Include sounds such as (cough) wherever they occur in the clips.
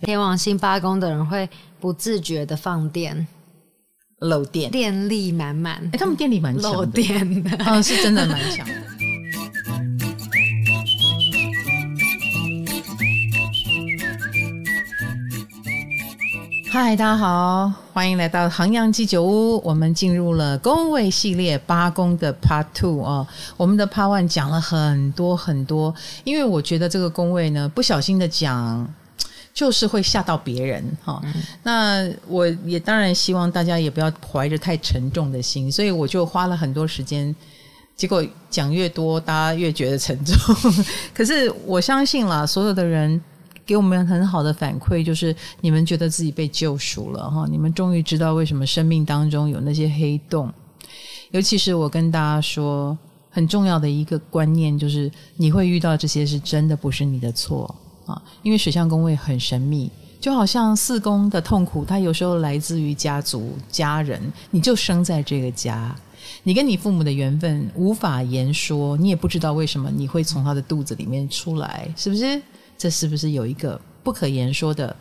天王星八宫的人会不自觉的放电，漏电，电力满满。哎，他们电力蛮强的，漏电的，嗯，是真的蛮强的。嗨，大家好，欢迎来到航洋鸡酒屋。我们进入了宫位系列八宫的 Part Two 哦。我们的 Part One 讲了很多很多，因为我觉得这个宫位呢，不小心的讲。就是会吓到别人哈，嗯、那我也当然希望大家也不要怀着太沉重的心，所以我就花了很多时间，结果讲越多，大家越觉得沉重。(laughs) 可是我相信啦，所有的人给我们很好的反馈，就是你们觉得自己被救赎了哈，你们终于知道为什么生命当中有那些黑洞。尤其是我跟大家说很重要的一个观念，就是你会遇到这些是真的不是你的错。因为水象宫位很神秘，就好像四宫的痛苦，它有时候来自于家族、家人。你就生在这个家，你跟你父母的缘分无法言说，你也不知道为什么你会从他的肚子里面出来，是不是？这是不是有一个不可言说的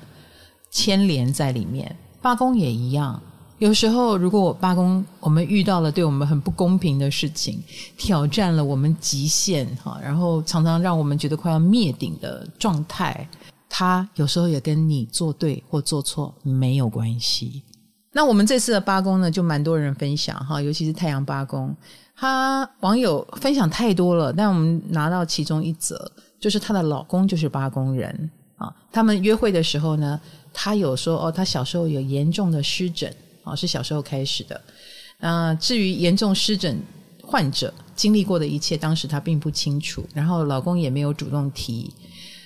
牵连在里面？八宫也一样。有时候，如果我八宫我们遇到了对我们很不公平的事情，挑战了我们极限哈，然后常常让我们觉得快要灭顶的状态，它有时候也跟你做对或做错没有关系。那我们这次的八宫呢，就蛮多人分享哈，尤其是太阳八宫，他网友分享太多了，但我们拿到其中一则，就是她的老公就是八宫人啊，他们约会的时候呢，他有说哦，他小时候有严重的湿疹。是小时候开始的。那至于严重湿疹患者经历过的一切，当时她并不清楚，然后老公也没有主动提，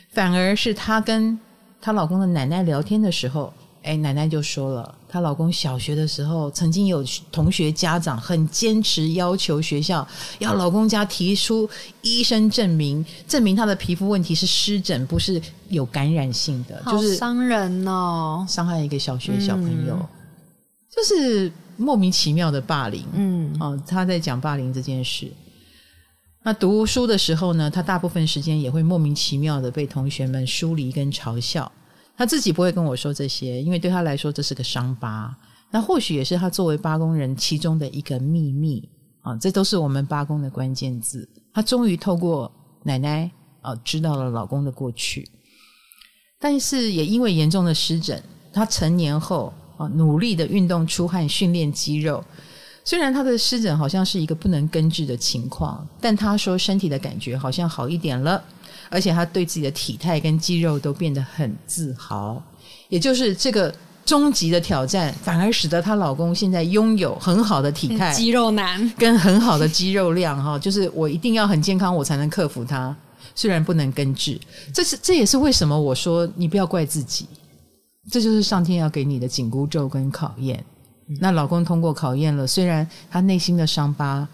反而是她跟她老公的奶奶聊天的时候，哎，奶奶就说了，她老公小学的时候曾经有同学家长很坚持要求学校要老公家提出医生证明，证明他的皮肤问题是湿疹，不是有感染性的，就是伤人哦，伤害一个小学小朋友。嗯就是莫名其妙的霸凌，嗯，哦，他在讲霸凌这件事。那读书的时候呢，他大部分时间也会莫名其妙的被同学们疏离跟嘲笑。他自己不会跟我说这些，因为对他来说这是个伤疤。那或许也是他作为八宫人其中的一个秘密啊，这都是我们八宫的关键字。他终于透过奶奶啊，知道了老公的过去，但是也因为严重的湿疹，他成年后。努力的运动、出汗、训练肌肉。虽然他的湿疹好像是一个不能根治的情况，但他说身体的感觉好像好一点了，而且他对自己的体态跟肌肉都变得很自豪。也就是这个终极的挑战，反而使得她老公现在拥有很好的体态、肌肉男跟很好的肌肉量。哈，就是我一定要很健康，我才能克服它。虽然不能根治，这是这也是为什么我说你不要怪自己。这就是上天要给你的紧箍咒跟考验。那老公通过考验了，虽然他内心的伤疤，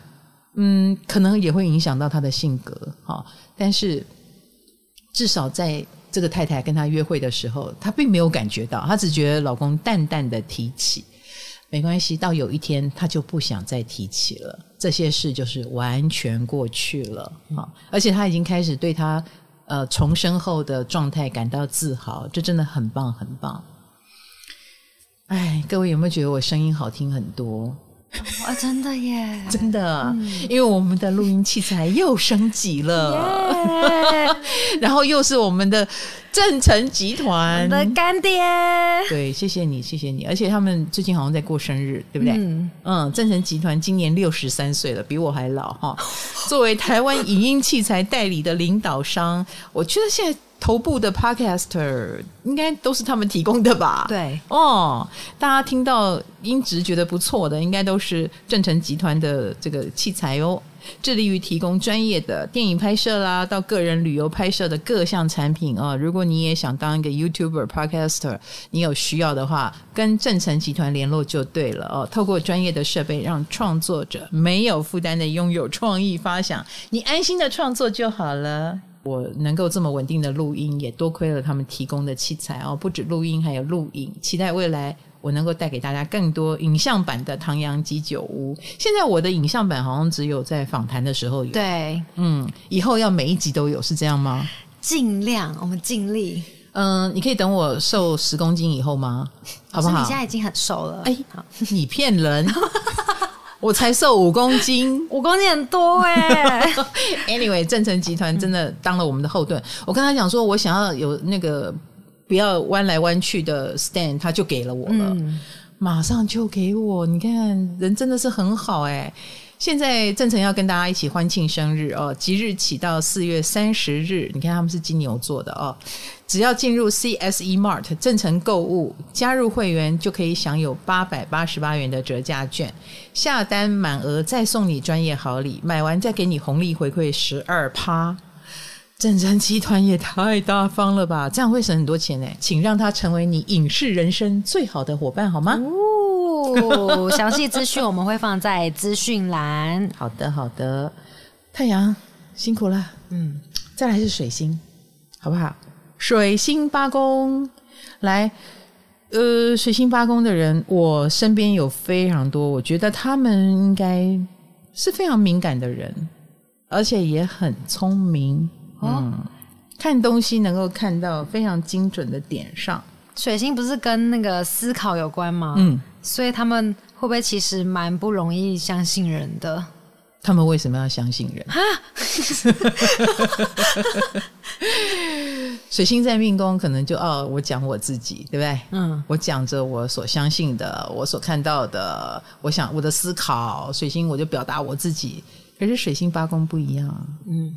嗯，可能也会影响到他的性格，哈，但是至少在这个太太跟他约会的时候，他并没有感觉到，他只觉得老公淡淡的提起，没关系，到有一天他就不想再提起了，这些事就是完全过去了，哈，而且他已经开始对他。呃，重生后的状态感到自豪，这真的很棒，很棒。哎，各位有没有觉得我声音好听很多？(laughs) 啊，真的耶，真的，嗯、因为我们的录音器材又升级了，Yeah。(laughs) 然后又是我们的正成集团。的干爹，对，谢谢你，谢谢你，而且他们最近好像在过生日，对不对？嗯，嗯，正成集团今年六十三岁了，比我还老哈。作为台湾影音器材代理的领导商，我觉得现在。头部的 Podcaster 应该都是他们提供的吧？对哦，大家听到音质觉得不错的，应该都是正成集团的这个器材哦，致力于提供专业的电影拍摄啦，到个人旅游拍摄的各项产品啊、哦。如果你也想当一个 YouTuber Podcaster，你有需要的话，跟正成集团联络就对了哦。透过专业的设备，让创作者没有负担的拥有创意发想，你安心的创作就好了。我能够这么稳定的录音，也多亏了他们提供的器材哦，不止录音，还有录影。期待未来我能够带给大家更多影像版的唐阳鸡酒屋。现在我的影像版好像只有在访谈的时候有，对，嗯，以后要每一集都有，是这样吗？尽量，我们尽力。嗯，你可以等我瘦十公斤以后吗？好不好？你现在已经很瘦了。哎，你骗人！(laughs) 我才瘦五公斤，(laughs) 五公斤很多哎。(laughs) Anyway，正成集团真的当了我们的后盾。我跟他讲说，我想要有那个不要弯来弯去的 stand，他就给了我了，嗯、马上就给我。你看，人真的是很好哎。现在正成要跟大家一起欢庆生日哦，即日起到四月三十日，你看他们是金牛座的哦。只要进入 CSE Mart 正成购物，加入会员就可以享有八百八十八元的折价券，下单满额再送你专业好礼，买完再给你红利回馈十二趴。正成集团也太大方了吧，这样会省很多钱呢。请让他成为你影视人生最好的伙伴好吗？(laughs) 详细资讯我们会放在资讯栏。好的，好的。太阳辛苦了，嗯，再来是水星，好不好？水星八宫，来，呃，水星八宫的人，我身边有非常多，我觉得他们应该是非常敏感的人，而且也很聪明，哦、嗯，看东西能够看到非常精准的点上。水星不是跟那个思考有关吗？嗯。所以他们会不会其实蛮不容易相信人的？他们为什么要相信人？哈 (laughs) 水星在命宫，可能就哦，我讲我自己，对不对？嗯，我讲着我所相信的，我所看到的，我想我的思考，水星我就表达我自己。可是水星八宫不一样，嗯，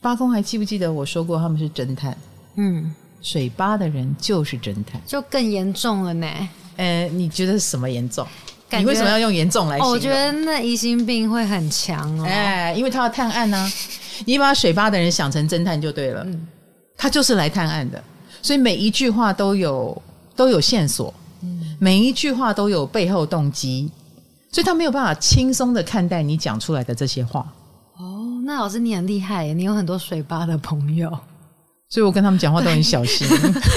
八宫还记不记得我说过他们是侦探？嗯，水八的人就是侦探，就更严重了呢。呃，你觉得什么严重？你为什么要用严重来形容？哦，我觉得那疑心病会很强哦。哎，因为他要探案呢、啊。你把水吧的人想成侦探就对了，嗯、他就是来探案的，所以每一句话都有都有线索，嗯、每一句话都有背后动机，所以他没有办法轻松的看待你讲出来的这些话。哦，那老师你很厉害耶，你有很多水吧的朋友。所以我跟他们讲话都很小心，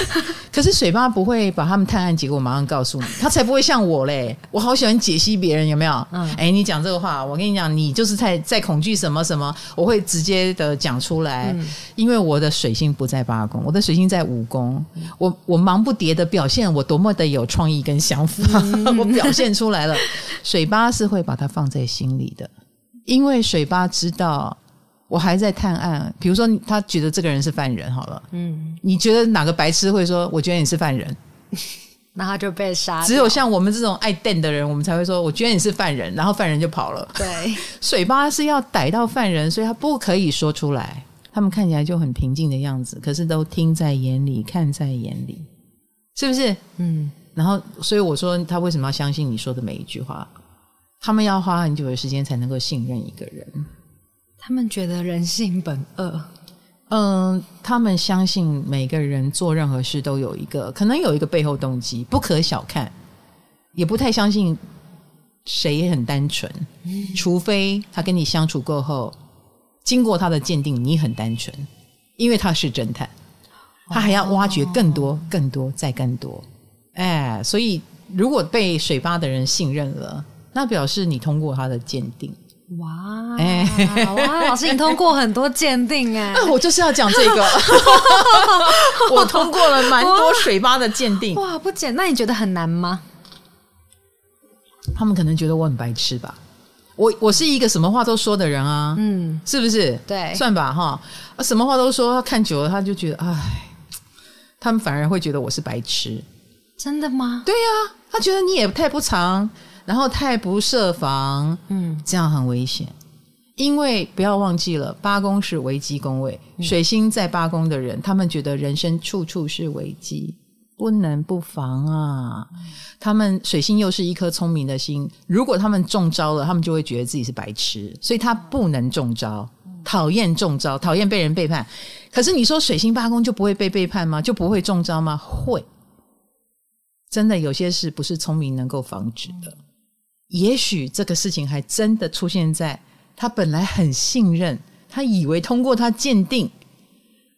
(laughs) 可是水八不会把他们探案结果马上告诉你，他才不会像我嘞，我好喜欢解析别人有没有？嗯，哎，你讲这个话，我跟你讲，你就是在在恐惧什么什么，我会直接的讲出来，嗯、因为我的水星不在八宫，我的水星在五宫，我我忙不迭的表现我多么的有创意跟想法，嗯、(laughs) 我表现出来了，水八是会把它放在心里的，因为水八知道。我还在探案，比如说他觉得这个人是犯人，好了，嗯，你觉得哪个白痴会说？我觉得你是犯人，(laughs) 那他就被杀。只有像我们这种爱瞪的人，我们才会说，我觉得你是犯人，然后犯人就跑了。对，(laughs) 水巴是要逮到犯人，所以他不可以说出来。他们看起来就很平静的样子，可是都听在眼里，看在眼里，是不是？嗯。然后，所以我说他为什么要相信你说的每一句话？他们要花很久的时间才能够信任一个人。他们觉得人性本恶，嗯，他们相信每个人做任何事都有一个可能有一个背后动机，不可小看，也不太相信谁也很单纯，嗯、除非他跟你相处过后，经过他的鉴定，你很单纯，因为他是侦探，他还要挖掘更多、更多、再更多，哎，所以如果被水吧的人信任了，那表示你通过他的鉴定。哇，欸、哇，老师，你通过很多鉴定哎、啊，我就是要讲这个，(laughs) (laughs) 我通过了蛮多水吧的鉴定，哇，不简单，那你觉得很难吗？他们可能觉得我很白痴吧，我我是一个什么话都说的人啊，嗯，是不是？对，算吧哈，什么话都说，他看久了他就觉得，哎，他们反而会觉得我是白痴，真的吗？对呀、啊，他觉得你也太不长。然后太不设防，嗯，这样很危险。因为不要忘记了，八宫是危机宫位，嗯、水星在八宫的人，他们觉得人生处处是危机，不能不防啊。嗯、他们水星又是一颗聪明的心，如果他们中招了，他们就会觉得自己是白痴，所以他不能中招，讨厌中招，讨厌被人背叛。可是你说水星八宫就不会被背叛吗？就不会中招吗？会，真的有些事不是聪明能够防止的。也许这个事情还真的出现在他本来很信任，他以为通过他鉴定，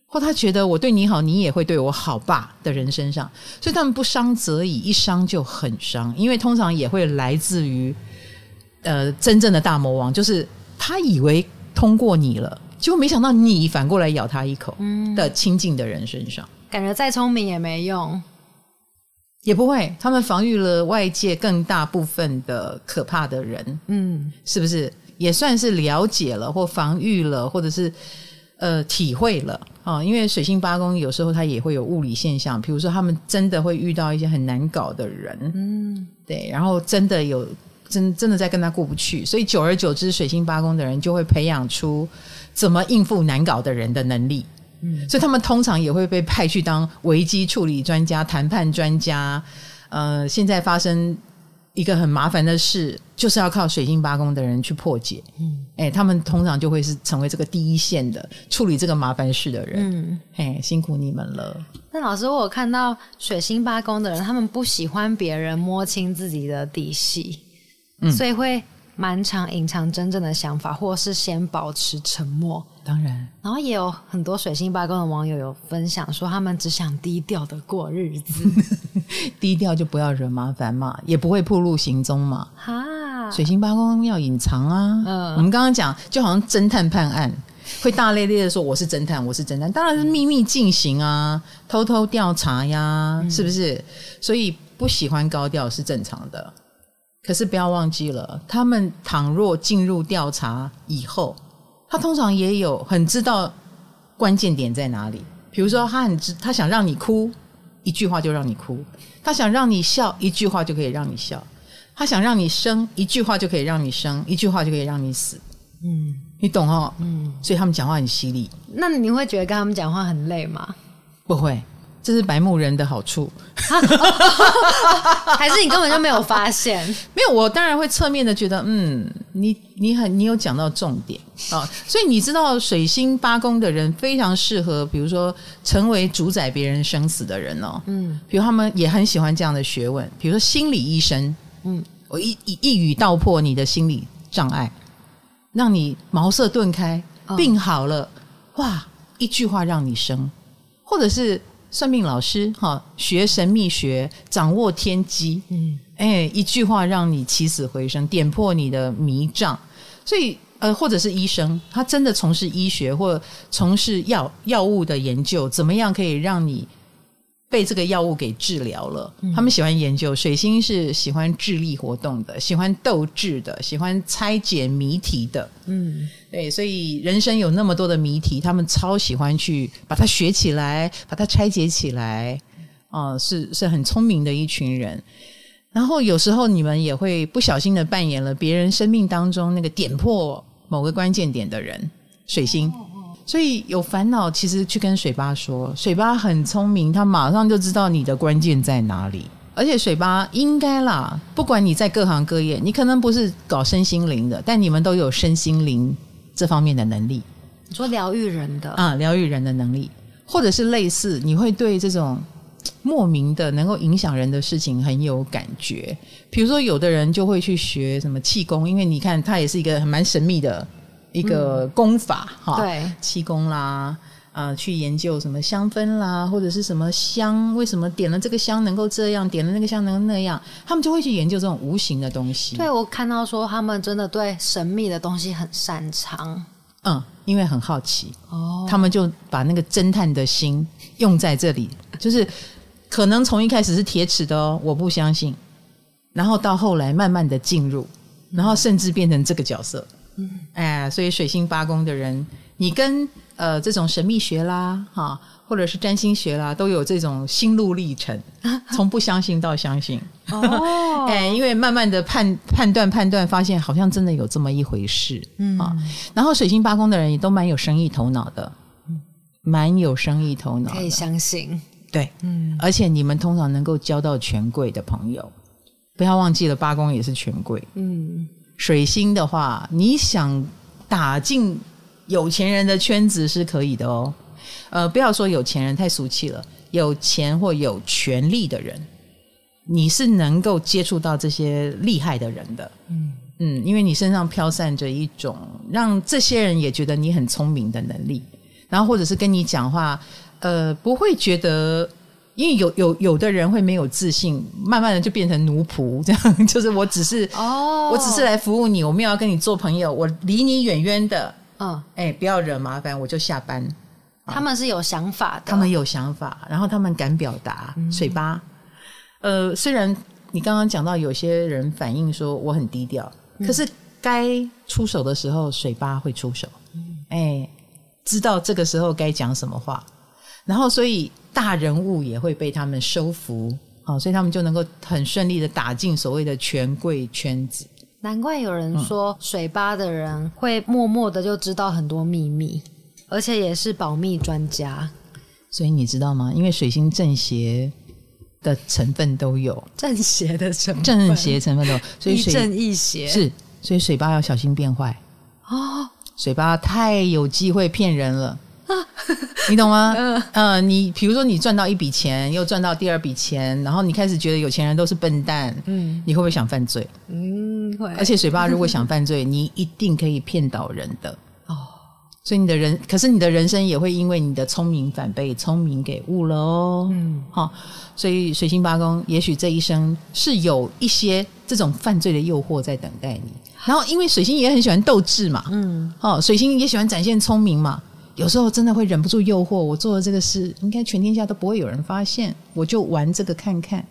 或他觉得我对你好，你也会对我好吧的人身上，所以他们不伤则已，一伤就很伤，因为通常也会来自于呃真正的大魔王，就是他以为通过你了，结果没想到你反过来咬他一口的亲近的人身上。感觉再聪明也没用，也不会。他们防御了外界更大部分的可怕的人，嗯，是不是也算是了解了或防御了，或者是呃体会了啊、哦？因为水星八宫有时候它也会有物理现象，比如说他们真的会遇到一些很难搞的人，嗯，对，然后真的有真真的在跟他过不去，所以久而久之，水星八宫的人就会培养出怎么应付难搞的人的能力。嗯，所以他们通常也会被派去当危机处理专家、谈判专家。呃，现在发生一个很麻烦的事，就是要靠水星八宫的人去破解。嗯，哎，他们通常就会是成为这个第一线的处理这个麻烦事的人。嗯，哎，辛苦你们了。那老师，我有看到水星八宫的人，他们不喜欢别人摸清自己的底细，嗯，所以会蛮常隐藏真正的想法，或是先保持沉默。当然，然后也有很多水星八宫的网友有分享说，他们只想低调的过日子，(laughs) 低调就不要惹麻烦嘛，也不会暴露行踪嘛。哈，水星八宫要隐藏啊。嗯，我们刚刚讲，就好像侦探判案，会大咧咧的说我是侦探，我是侦探，当然是秘密进行啊，偷偷调查呀，嗯、是不是？所以不喜欢高调是正常的。可是不要忘记了，他们倘若进入调查以后。他通常也有很知道关键点在哪里，比如说他很知，他想让你哭，一句话就让你哭；他想让你笑，一句话就可以让你笑；他想让你生，一句话就可以让你生，一句话就可以让你死。嗯，你懂哦？嗯，所以他们讲话很犀利。那你会觉得跟他们讲话很累吗？不会。这是白木人的好处，(laughs) 还是你根本就没有发现？(laughs) 没有，我当然会侧面的觉得，嗯，你你很你有讲到重点啊，所以你知道水星八宫的人非常适合，比如说成为主宰别人生死的人哦，嗯，比如他们也很喜欢这样的学问，比如说心理医生，嗯，我一一一语道破你的心理障碍，让你茅塞顿开，病好了，哇，一句话让你生，或者是。算命老师哈，学神秘学，掌握天机，嗯，哎，一句话让你起死回生，点破你的迷障。所以，呃，或者是医生，他真的从事医学或从事药药物的研究，怎么样可以让你被这个药物给治疗了，嗯、他们喜欢研究。水星是喜欢智力活动的，喜欢斗智的，喜欢拆解谜题的。嗯，对，所以人生有那么多的谜题，他们超喜欢去把它学起来，把它拆解起来。啊、呃，是是很聪明的一群人。然后有时候你们也会不小心的扮演了别人生命当中那个点破某个关键点的人，水星。所以有烦恼，其实去跟水吧说，水吧很聪明，他马上就知道你的关键在哪里。而且水吧应该啦，不管你在各行各业，你可能不是搞身心灵的，但你们都有身心灵这方面的能力。你说疗愈人的啊，疗愈人的能力，或者是类似，你会对这种莫名的能够影响人的事情很有感觉。比如说，有的人就会去学什么气功，因为你看，它也是一个很蛮神秘的。一个功法哈，对，气功啦，呃，去研究什么香氛啦，或者是什么香，为什么点了这个香能够这样，点了那个香能那样，他们就会去研究这种无形的东西。对，我看到说他们真的对神秘的东西很擅长，嗯，因为很好奇。哦，他们就把那个侦探的心用在这里，就是可能从一开始是铁齿的哦，我不相信，然后到后来慢慢的进入，然后甚至变成这个角色。嗯，哎，所以水星八宫的人，你跟呃这种神秘学啦，哈，或者是占星学啦，都有这种心路历程，(laughs) 从不相信到相信。哦，(laughs) 哎，因为慢慢的判判断判断，发现好像真的有这么一回事。嗯，啊，然后水星八宫的人也都蛮有生意头脑的，蛮有生意头脑，可以相信。对，嗯，而且你们通常能够交到权贵的朋友，不要忘记了，八宫也是权贵。嗯。水星的话，你想打进有钱人的圈子是可以的哦。呃，不要说有钱人太俗气了，有钱或有权力的人，你是能够接触到这些厉害的人的。嗯嗯，因为你身上飘散着一种让这些人也觉得你很聪明的能力，然后或者是跟你讲话，呃，不会觉得。因为有有有的人会没有自信，慢慢的就变成奴仆，(laughs) 这样就是我只是哦，我只是来服务你，我没有要跟你做朋友，我离你远远的，嗯，哎，不要惹麻烦，我就下班。他们是有想法的，他们有想法，然后他们敢表达。嗯、水吧，呃，虽然你刚刚讲到有些人反映说我很低调，嗯、可是该出手的时候，水吧会出手。哎、嗯，知道这个时候该讲什么话，然后所以大人物也会被他们收服，好，所以他们就能够很顺利的打进所谓的权贵圈子。难怪有人说水吧的人会默默的就知道很多秘密，而且也是保密专家。所以你知道吗？因为水星正邪的成分都有，正邪的成分，正邪成分都有，所以正一邪是，所以水吧要小心变坏哦。水吧太有机会骗人了。(laughs) 你懂吗？嗯呃，你比如说你赚到一笔钱，又赚到第二笔钱，然后你开始觉得有钱人都是笨蛋，嗯，你会不会想犯罪？嗯，会。而且水八如果想犯罪，你一定可以骗倒人的哦。所以你的人，可是你的人生也会因为你的聪明反被聪明给误了哦。嗯，好，所以水星八宫，也许这一生是有一些这种犯罪的诱惑在等待你。然后，因为水星也很喜欢斗智嘛，嗯，哦，水星也喜欢展现聪明嘛。有时候真的会忍不住诱惑，我做的这个事，应该全天下都不会有人发现，我就玩这个看看，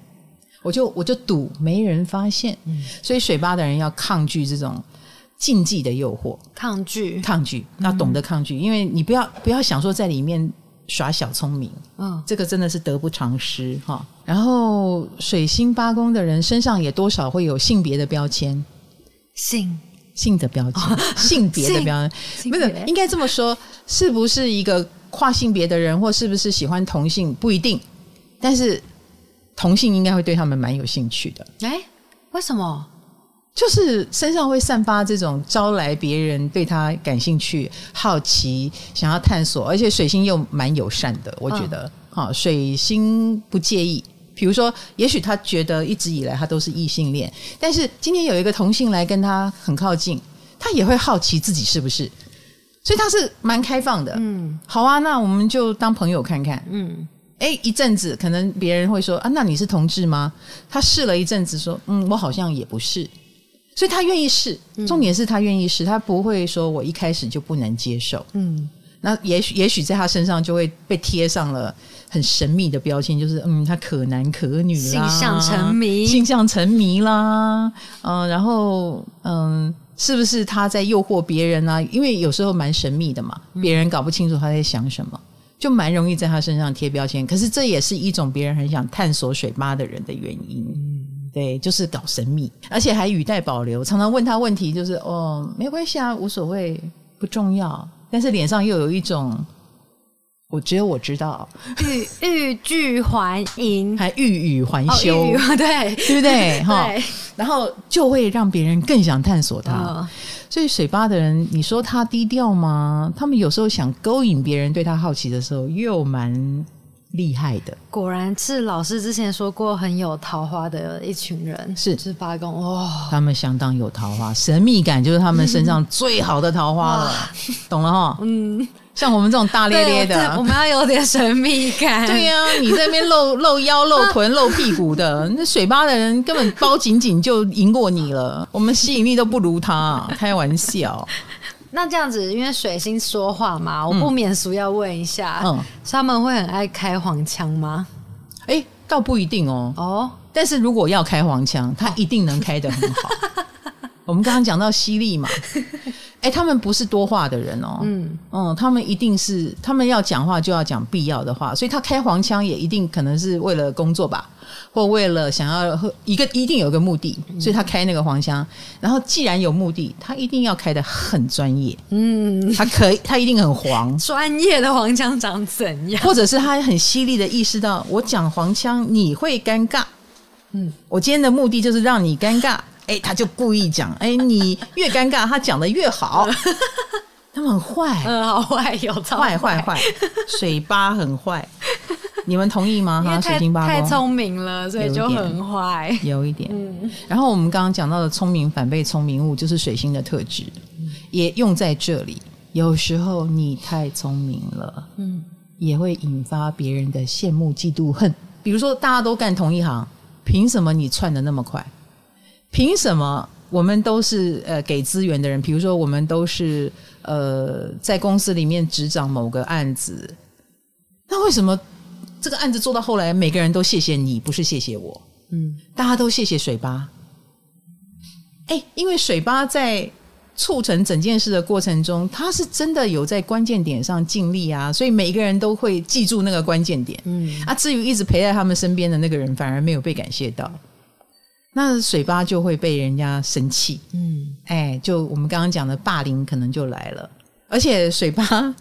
我就我就赌没人发现。嗯，所以水吧的人要抗拒这种禁忌的诱惑，抗拒抗拒，要懂得抗拒，嗯，因为你不要不要想说在里面耍小聪明，嗯，这个真的是得不偿失哈。然后水星八宫的人身上也多少会有性别的标签，性。性的标签，哦、性别的标签，不是应该这么说？是不是一个跨性别的人，或是不是喜欢同性？不一定，但是同性应该会对他们蛮有兴趣的。哎，为什么？就是身上会散发这种招来别人对他感兴趣、好奇、想要探索，而且水星又蛮友善的。我觉得，好、嗯，水星不介意。比如说，也许他觉得一直以来他都是异性恋，但是今天有一个同性来跟他很靠近，他也会好奇自己是不是，所以他是蛮开放的。嗯，好啊，那我们就当朋友看看。嗯，诶，一阵子可能别人会说啊，那你是同志吗？他试了一阵子，说嗯，我好像也不是，所以他愿意试。重点是他愿意试，他不会说我一开始就不能接受。嗯，那也许也许在他身上就会被贴上了。很神秘的标签，就是嗯，他可男可女啦，性向沉迷，性向沉迷啦，嗯、呃，然后嗯，是不是他在诱惑别人啊？因为有时候蛮神秘的嘛，别人搞不清楚他在想什么，就蛮容易在他身上贴标签。可是这也是一种别人很想探索水八的人的原因，对，就是搞神秘，而且还语带保留，常常问他问题，就是哦，没关系啊，无所谓，不重要，但是脸上又有一种。我只有我知道，欲欲拒还迎，(laughs) 还欲语还休，哦、(laughs) 对对不对？(laughs) 哈，然后就会让别人更想探索他。哦、所以水吧的人，你说他低调吗？他们有时候想勾引别人对他好奇的时候，又蛮厉害的。果然是老师之前说过，很有桃花的一群人，是是八公哇，他们相当有桃花，神秘感就是他们身上最好的桃花了，嗯、懂了哈？嗯。像我们这种大咧咧的，我们要有点神秘感。对呀、啊，你在那边露 (laughs) 露腰、露臀、露屁股的，那水吧的人根本包紧紧就赢过你了。我们吸引力都不如他，开玩笑。那这样子，因为水星说话嘛，我不免俗要问一下，嗯，他们会很爱开黄腔吗？哎、欸，倒不一定哦。哦，但是如果要开黄腔，他一定能开得很好。(laughs) 我们刚刚讲到犀利嘛。哎，他们不是多话的人哦，嗯嗯，他们一定是他们要讲话就要讲必要的话，所以他开黄腔也一定可能是为了工作吧，或为了想要一个一定有一个目的，所以他开那个黄腔。然后既然有目的，他一定要开得很专业，嗯，他可以，他一定很黄。(laughs) 专业的黄腔长怎样？或者是他很犀利的意识到，我讲黄腔你会尴尬，嗯，我今天的目的就是让你尴尬。哎，他就故意讲，哎，你越尴尬，他讲的越好。(laughs) 他们很坏，嗯，好坏，有坏坏坏，水八很坏，你们同意吗？(laughs) 哈，水星八宫太聪明了，所以就很坏，有一点。嗯，然后我们刚刚讲到的聪明反被聪明误，就是水星的特质，也用在这里。有时候你太聪明了，嗯，也会引发别人的羡慕、嫉妒、恨。比如说，大家都干同一行，凭什么你窜的那么快？凭什么我们都是呃给资源的人？比如说我们都是呃在公司里面执掌某个案子，那为什么这个案子做到后来，每个人都谢谢你，不是谢谢我？嗯，大家都谢谢水吧。哎，因为水吧在促成整件事的过程中，他是真的有在关键点上尽力啊，所以每一个人都会记住那个关键点。嗯，啊，至于一直陪在他们身边的那个人，反而没有被感谢到，那水吧就会被人家生气。嗯，哎，就我们刚刚讲的霸凌可能就来了，而且水吧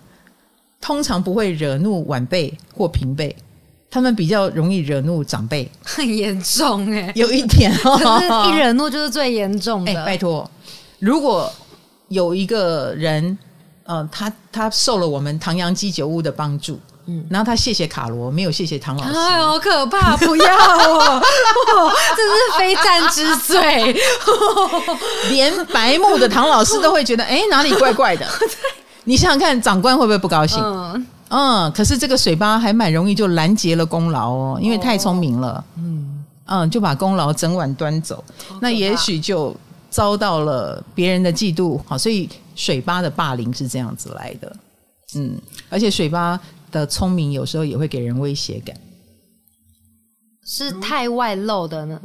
通常不会惹怒晚辈或平辈。他们比较容易惹怒长辈，很 (laughs) 严重哎、欸，有一点哦，(laughs) 一惹怒就是最严重的。哎，拜托，如果有一个人，呃，他他受了我们唐阳鸡酒屋的帮助，嗯，然后他谢谢卡罗，没有谢谢唐老师，哎，好可怕，(laughs) 不要哦，(laughs) 这是非战之罪，(laughs) 连白目的唐老师都会觉得，哎，哪里怪怪的？你想想看，长官会不会不高兴？嗯。嗯，可是这个水巴还蛮容易就拦截了功劳哦，因为太聪明了。嗯嗯，就把功劳整碗端走，那也许就遭到了别人的嫉妒。好，所以水巴的霸凌是这样子来的。嗯，而且水八的聪明有时候也会给人威胁感，是太外露的呢。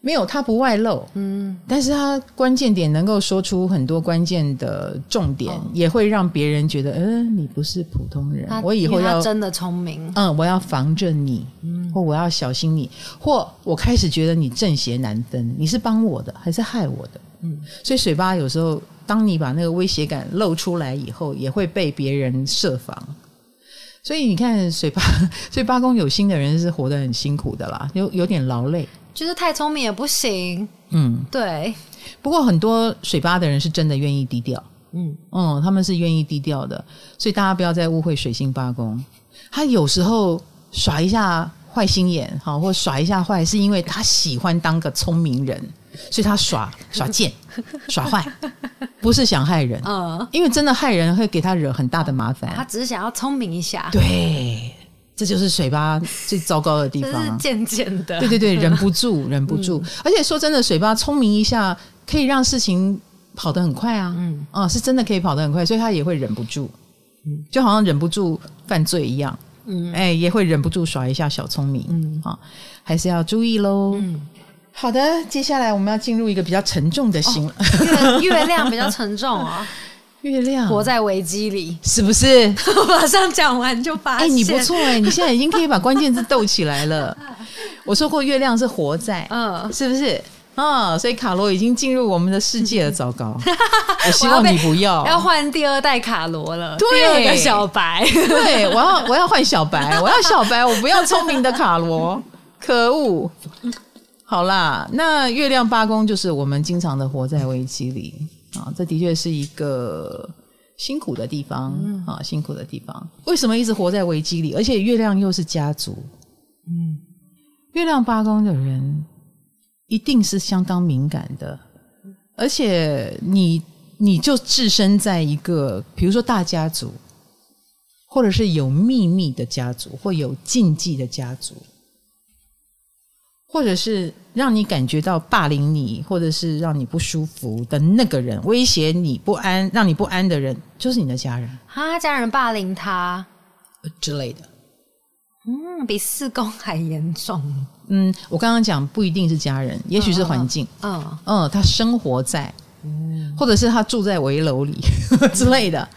没有，他不外露，嗯，但是他关键点能够说出很多关键的重点，哦、也会让别人觉得，嗯、呃，你不是普通人，我以后要真的聪明，嗯，我要防着你，嗯，或我要小心你，或我开始觉得你正邪难分，你是帮我的还是害我的，嗯，所以水吧有时候，当你把那个威胁感露出来以后，也会被别人设防，所以你看水八，所以八宫有心的人是活得很辛苦的啦，有有点劳累。就是太聪明也不行，嗯，对。不过很多水八的人是真的愿意低调，嗯嗯，他们是愿意低调的，所以大家不要再误会水星八宫。他有时候耍一下坏心眼，好，或耍一下坏，是因为他喜欢当个聪明人，所以他耍耍贱、(laughs) 耍坏，不是想害人，嗯，因为真的害人会给他惹很大的麻烦。他只是想要聪明一下，对。这就是水吧最糟糕的地方，渐渐的，对对对，忍不住，(laughs) 忍不住。嗯、而且说真的，水吧聪明一下，可以让事情跑得很快啊，嗯，啊，是真的可以跑得很快，所以他也会忍不住，嗯，就好像忍不住犯罪一样，嗯，哎，也会忍不住耍一下小聪明，嗯，啊，还是要注意喽。嗯，好的，接下来我们要进入一个比较沉重的星，哦、(laughs) 月月亮比较沉重啊。(laughs) 月亮活在危机里，是不是？我 (laughs) 马上讲完就发现，哎，你不错哎，你现在已经可以把关键字逗起来了。我说过，月亮是活在，嗯，是不是？啊，所以卡罗已经进入我们的世界了。糟糕，我希望你不要，要换第二代卡罗了。对，第二个小白，对，我要我要换小白，我要小白，我不要聪明的卡罗。可恶！好啦，那月亮八宫就是我们经常的活在危机里。啊，这的确是一个辛苦的地方啊，辛苦的地方。为什么一直活在危机里？而且月亮又是家族，嗯，月亮八宫的人一定是相当敏感的，而且你你就置身在一个，比如说大家族，或者是有秘密的家族，或有禁忌的家族。或者是让你感觉到霸凌你，或者是让你不舒服的那个人，威胁你不安、让你不安的人，就是你的家人。他家人霸凌他之类的，嗯，比四宫还严重。嗯，我刚刚讲不一定是家人，也许是环境。嗯嗯，他生活在，或者是他住在危楼里 (laughs) 之类的。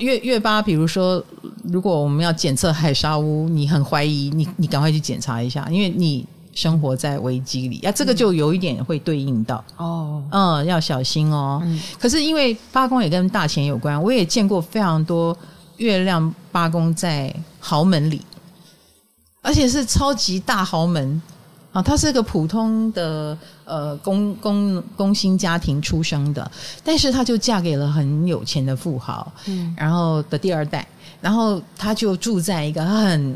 月月八，比如说，如果我们要检测海沙屋，你很怀疑，你你赶快去检查一下，因为你。生活在危机里，啊，这个就有一点会对应到哦，嗯，要小心哦。嗯，可是因为八宫也跟大钱有关，我也见过非常多月亮八宫在豪门里，而且是超级大豪门啊。他是个普通的呃工工工薪家庭出生的，但是他就嫁给了很有钱的富豪，嗯，然后的第二代，然后他就住在一个很。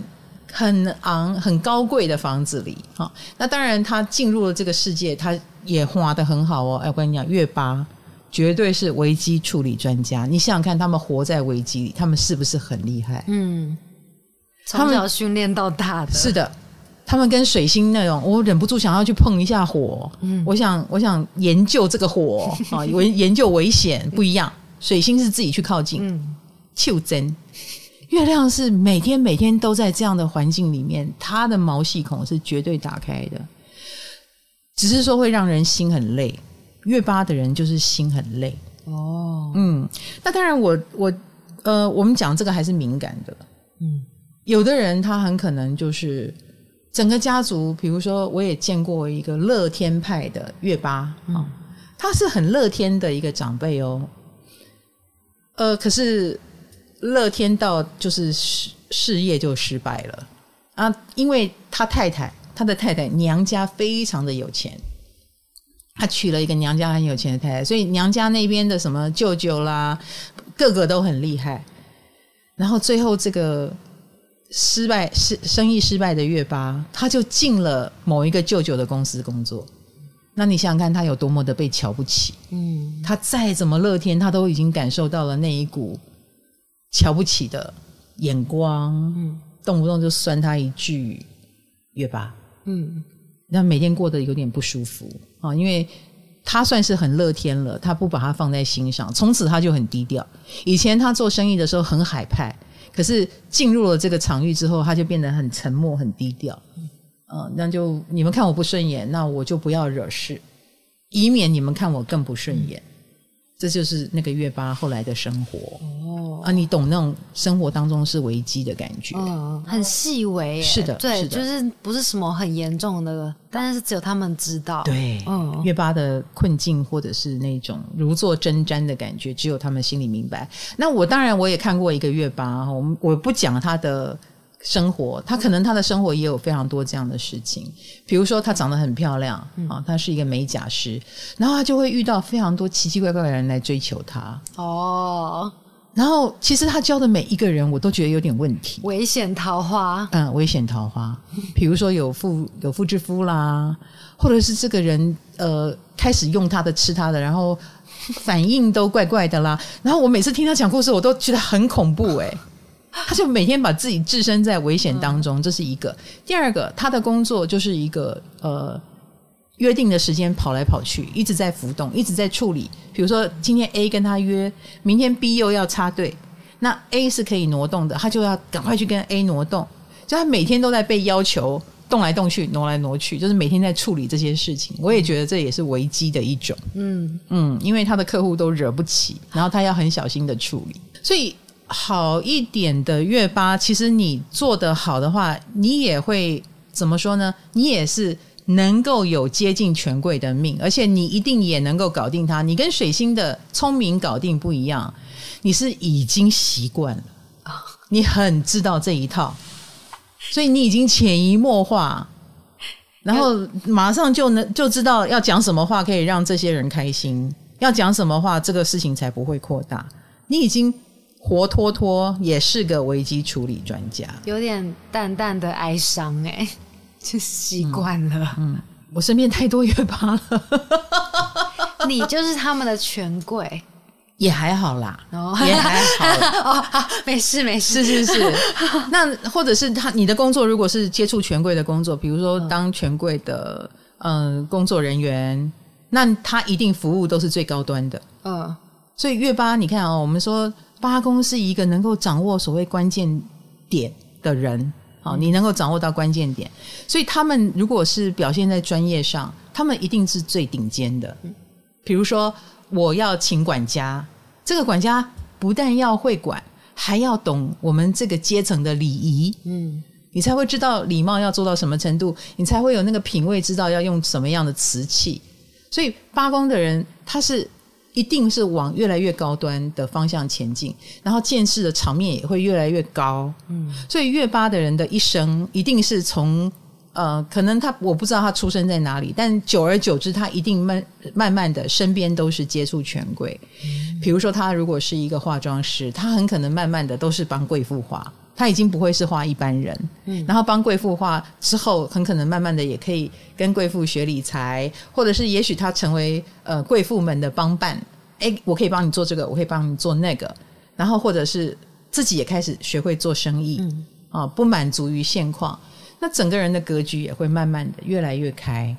很昂、很高贵的房子里，哈，那当然他进入了这个世界，他也画的很好哦。哎，我跟你讲，月八绝对是危机处理专家。你想想看，他们活在危机里，他们是不是很厉害？嗯，从小训练到大的，是的。他们跟水星那种，我忍不住想要去碰一下火。嗯，我想，我想研究这个火 (laughs) 啊，研研究危险不一样。水星是自己去靠近，嗯，求真。月亮是每天每天都在这样的环境里面，它的毛细孔是绝对打开的，只是说会让人心很累。月八的人就是心很累。哦，嗯，那当然我，我我呃，我们讲这个还是敏感的，嗯，有的人他很可能就是整个家族，比如说我也见过一个乐天派的月八啊，嗯，他是很乐天的一个长辈哦，呃，可是乐天到就是事事业就失败了啊，因为他太太他的太太娘家非常的有钱。他娶了一个娘家很有钱的太太，所以娘家那边的什么舅舅啦，个个都很厉害。然后最后这个失败、失生意失败的月八，他就进了某一个舅舅的公司工作。那你想想看，他有多么的被瞧不起？嗯，他再怎么乐天，他都已经感受到了那一股瞧不起的眼光。嗯，动不动就酸他一句也罢。嗯。那每天过得有点不舒服啊，因为他算是很乐天了，他不把他放在心上，从此他就很低调。以前他做生意的时候很海派，可是进入了这个场域之后，他就变得很沉默、很低调。嗯，那就你们看我不顺眼，那我就不要惹事，以免你们看我更不顺眼。这就是那个月八后来的生活。哦。啊，你懂那种生活当中是危机的感觉，嗯，很细微，是的，对，是，就是不是什么很严重的，但是只有他们知道，对，嗯，月八的困境或者是那种如坐针毡的感觉，只有他们心里明白。那我当然我也看过一个月八，我们我不讲他的。生活，他可能他的生活也有非常多这样的事情，比如说他长得很漂亮啊、他是一个美甲师，然后他就会遇到非常多奇奇怪怪的人来追求他哦。然后其实他教的每一个人，我都觉得有点问题，危险桃花，嗯，危险桃花。比如说有妇有妇之夫啦，或者是这个人呃开始用他的吃他的，然后反应都怪怪的啦。然后我每次听他讲故事，我都觉得很恐怖哎、欸。他就每天把自己置身在危险当中，这是一个。第二个，他的工作就是一个呃约定的时间跑来跑去，一直在浮动，一直在处理。比如说今天 A 跟他约，明天 B 又要插队，那 A 是可以挪动的，他就要赶快去跟 A 挪动。就他每天都在被要求动来动去，挪来挪去，就是每天在处理这些事情。我也觉得这也是危机的一种。嗯嗯，因为他的客户都惹不起，然后他要很小心的处理，所以。好一点的月八，其实你做得好的话，你也会怎么说呢？你也是能够有接近权贵的命，而且你一定也能够搞定他。你跟水星的聪明搞定不一样，你是已经习惯了，你很知道这一套，所以你已经潜移默化，然后马上就能就知道要讲什么话可以让这些人开心，要讲什么话这个事情才不会扩大。你已经。活脱脱也是个危机处理专家，有点淡淡的哀伤哎，(laughs) 就习惯了嗯。嗯，我身边太多月巴了，(laughs) (laughs) 你就是他们的权贵，也还好啦，哦、也还好哦，好，没事没事，是是是。那或者是他，你的工作如果是接触权贵的工作，比如说当权贵的嗯、呃、工作人员，那他一定服务都是最高端的。嗯，所以月巴，你看啊、哦，我们说。八宫是一个能够掌握所谓关键点的人，好，你能够掌握到关键点，所以他们如果是表现在专业上，他们一定是最顶尖的。比如说，我要请管家，这个管家不但要会管，还要懂我们这个阶层的礼仪，嗯，你才会知道礼貌要做到什么程度，你才会有那个品味，知道要用什么样的瓷器。所以八宫的人，他是。一定是往越来越高端的方向前进，然后见识的场面也会越来越高。嗯，所以月八的人的一生一定是从呃，可能他我不知道他出生在哪里，但久而久之，他一定慢慢慢的身边都是接触权贵。嗯，比如说他如果是一个化妆师，他很可能慢慢的都是帮贵妇化。他已经不会是画一般人，嗯，然后帮贵妇画之后，很可能慢慢的也可以跟贵妇学理财，或者是也许他成为呃贵妇们的帮办，哎，我可以帮你做这个，我可以帮你做那个，然后或者是自己也开始学会做生意，嗯，啊，不满足于现况，那整个人的格局也会慢慢的越来越开，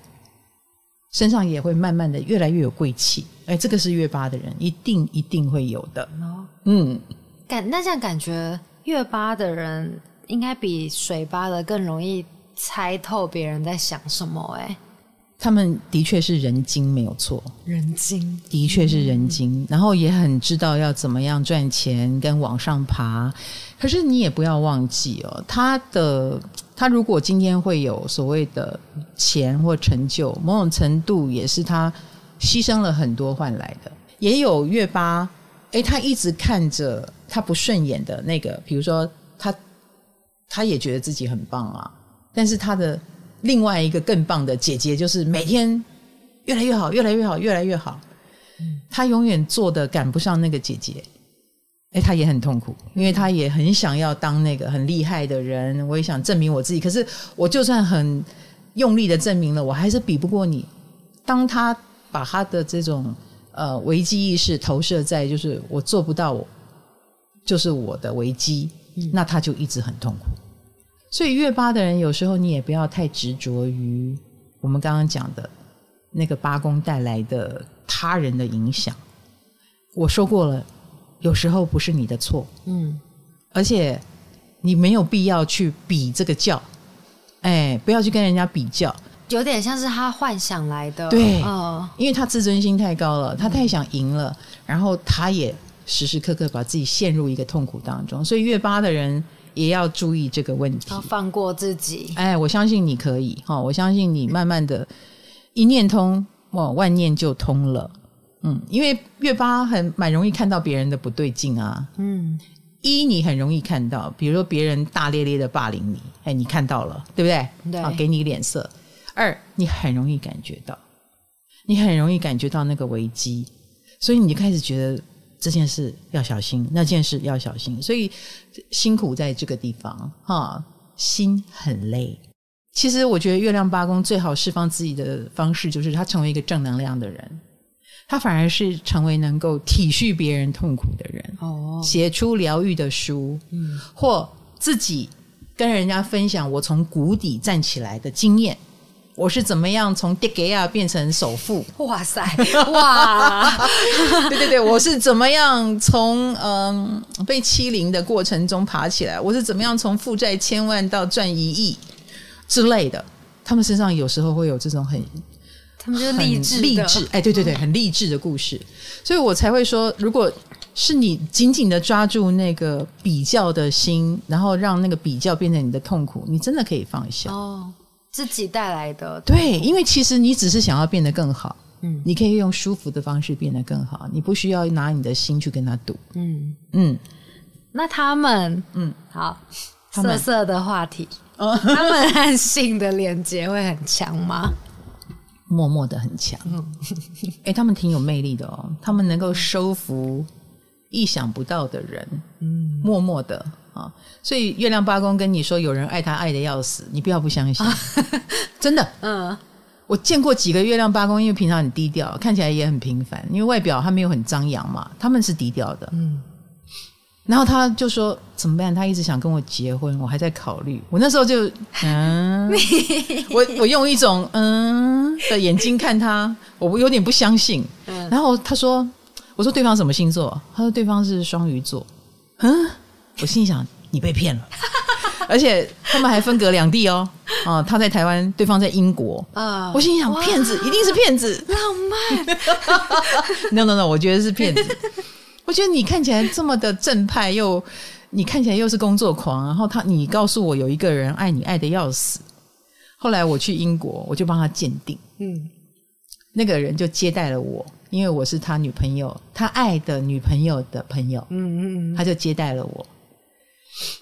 身上也会慢慢的越来越有贵气，哎，这个是月八的人一定一定会有的，哦，嗯，感那这样感觉。月八的人应该比水八的更容易猜透别人在想什么、欸。哎，他们的确是人精，没有错。人精的确是人精，嗯、然后也很知道要怎么样赚钱跟往上爬。可是你也不要忘记哦，他的他如果今天会有所谓的钱或成就，某种程度也是他牺牲了很多换来的。也有月八，诶，他一直看着他不顺眼的那个，比如说他，他也觉得自己很棒啊，但是他的另外一个更棒的姐姐，就是每天越来越好，越来越好，越来越好。他永远做的赶不上那个姐姐，哎，他也很痛苦，因为他也很想要当那个很厉害的人，我也想证明我自己，可是我就算很用力的证明了，我还是比不过你。当他把他的这种。呃，危机意识投射在就是我做不到我，就是我的危机，嗯、那他就一直很痛苦。所以月八的人有时候你也不要太执着于我们刚刚讲的那个八宫带来的他人的影响。我说过了，有时候不是你的错，嗯，而且你没有必要去比这个较，哎，不要去跟人家比较。有点像是他幻想来的，对，哦，因为他自尊心太高了，他太想赢了，嗯、然后他也时时刻刻把自己陷入一个痛苦当中，所以月八的人也要注意这个问题，要放过自己。哎，我相信你可以，哈，我相信你慢慢的，一念通，哇，万念就通了，嗯，因为月八很蛮容易看到别人的不对劲啊，嗯，一你很容易看到，比如说别人大咧咧的霸凌你，哎，你看到了，对不对？对，好，给你脸色。二，你很容易感觉到，你很容易感觉到那个危机，所以你就开始觉得这件事要小心，那件事要小心，所以辛苦在这个地方哈，心很累。其实我觉得月亮八宫最好释放自己的方式，就是他成为一个正能量的人，他反而是成为能够体恤别人痛苦的人哦，写出疗愈的书，嗯，或自己跟人家分享我从谷底站起来的经验。我是怎么样从跌给亚变成首富？哇塞，(laughs) 哇！(laughs) 对对对，我是怎么样从嗯被欺凌的过程中爬起来？我是怎么样从负债千万到赚一亿之类的？他们身上有时候会有这种很，他们就是励志励志，哎，对对对，很励志的故事，所以我才会说，如果是你紧紧的抓住那个比较的心，然后让那个比较变成你的痛苦，你真的可以放下哦。自己带来的。对，因为其实你只是想要变得更好，嗯，你可以用舒服的方式变得更好，你不需要拿你的心去跟他赌，嗯。嗯。那他们，嗯，好，色色的话题，哦，他们和性的连接会很强吗？默默的很强，嗯，哎，他们挺有魅力的哦，他们能够收服意想不到的人，嗯，默默的。啊，所以月亮八公跟你说有人爱他爱的要死，你不要不相信，啊、(laughs) 真的。嗯，我见过几个月亮八公，因为平常很低调，看起来也很平凡，因为外表他没有很张扬嘛，他们是低调的。嗯，然后他就说怎么办？他一直想跟我结婚，我还在考虑。我那时候就嗯，(laughs) 我我用一种嗯的眼睛看他，我有点不相信。嗯，然后他说，我说对方什么星座？他说对方是双鱼座。嗯。我心想，你被骗了，(laughs) 而且他们还分隔两地哦。啊，他在台湾，对方在英国。啊，我心想，骗子一定是骗子，浪漫。no no no，我觉得是骗子。我觉得你看起来这么的正派，又你看起来又是工作狂，然后他，你告诉我有一个人爱你爱的要死。后来我去英国，我就帮他鉴定。嗯，那个人就接待了我，因为我是他女朋友，他爱的女朋友的朋友。嗯嗯嗯，他就接待了我。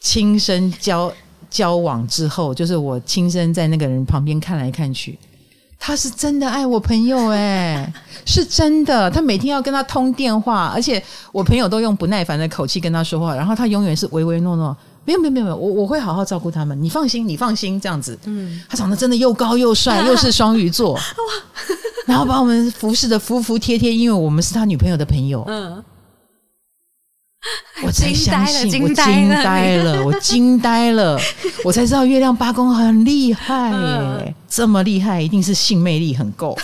亲身交交往之后，就是我亲身在那个人旁边看来看去，他是真的爱我朋友哎，是真的。他每天要跟他通电话，而且我朋友都用不耐烦的口气跟他说话，然后他永远是唯唯诺诺，没有没有没有，我我会好好照顾他们，你放心，你放心，这样子。嗯，他长得真的又高又帅，又是双鱼座，(laughs) 然后把我们服侍的服服帖帖，因为我们是他女朋友的朋友。嗯。(laughs) 我才相信，我惊呆了，(laughs) 我惊呆了，(laughs) 我才知道月亮八公很厉害耶，这么厉害，一定是性魅力很够。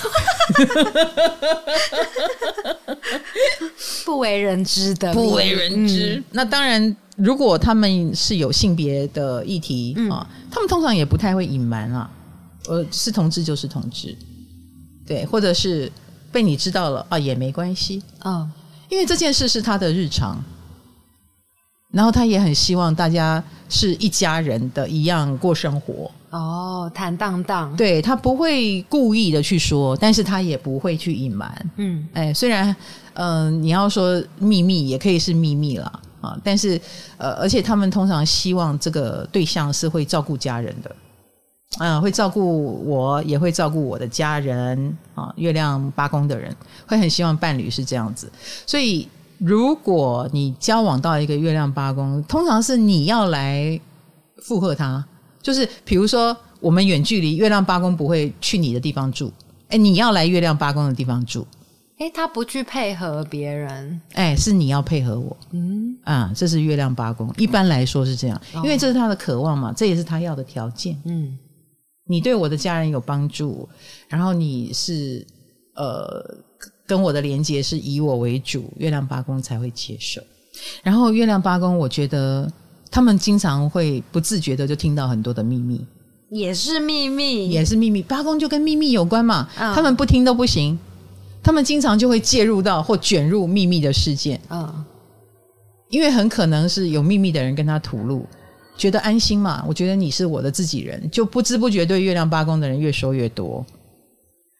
不为人知的，不为人知。嗯、那当然，如果他们是有性别的议题、嗯、啊，他们通常也不太会隐瞒啊。呃，是同志就是同志，对，或者是被你知道了啊，也没关系啊，哦、因为这件事是他的日常。然后他也很希望大家是一家人的一样过生活哦，坦荡荡。对，他不会故意的去说，但是他也不会去隐瞒。嗯，哎，虽然嗯、呃，你要说秘密也可以是秘密了啊，但是呃，而且他们通常希望这个对象是会照顾家人的，嗯、呃，会照顾我，也会照顾我的家人啊。月亮八宫的人会很希望伴侣是这样子，所以。如果你交往到一个月亮八宫，通常是你要来附和他，就是比如说我们远距离，月亮八宫不会去你的地方住，哎，你要来月亮八宫的地方住，哎，他不去配合别人，哎，是你要配合我，嗯。啊，这是月亮八宫，一般来说是这样，因为这是他的渴望嘛，这也是他要的条件，嗯，你对我的家人有帮助，然后你是呃。跟我的连接是以我为主，月亮八宫才会接受。然后月亮八宫，我觉得他们经常会不自觉的就听到很多的秘密，也是秘密，也是秘密。八宫就跟秘密有关嘛，嗯、他们不听都不行。他们经常就会介入到或卷入秘密的事件，嗯，因为很可能是有秘密的人跟他吐露，觉得安心嘛。我觉得你是我的自己人，就不知不觉对月亮八宫的人越说越多。